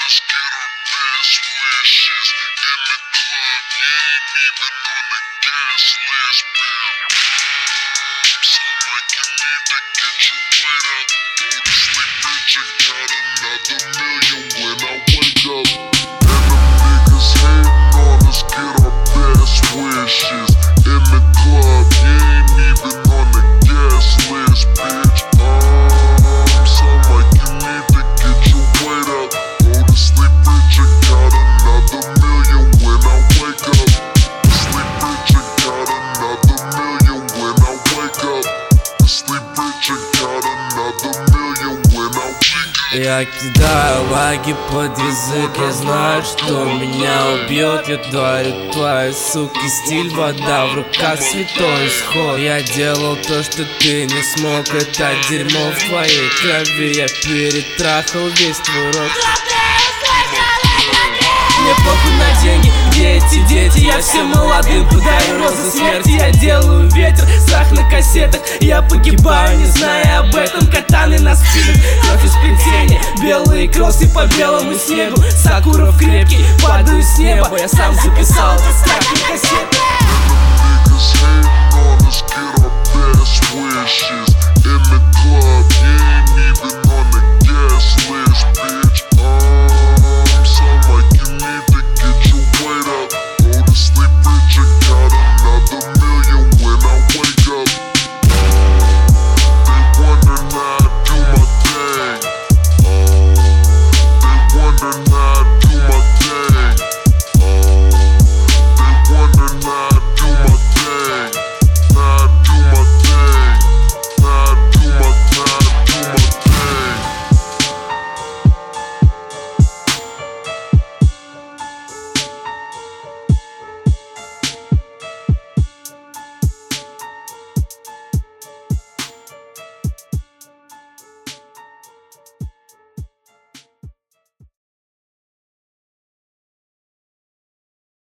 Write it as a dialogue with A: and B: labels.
A: let's get our best wishes in the club. You ain't even on the guest list, bitch. Sound like you need to get your weight up. Go to sleep rich
B: Я кидаю лаги под язык Я знаю, что меня убьет. Я творю твои суки стиль Вода в руках святой исход. Я делал то, что ты не смог Это дерьмо в твоей крови. Я перетрахал весь твой рот. Мне похуй на деньги, где эти дети? Я всем молодым подарю розы смерти. Я делаю ветер, страх на кассетах Я погибаю, не зная об этом. Катаны на спинах, кровь из плетения Белые кроссы по белому снегу. Сакуров крепкий, падаю с неба. Я сам записал этот страх на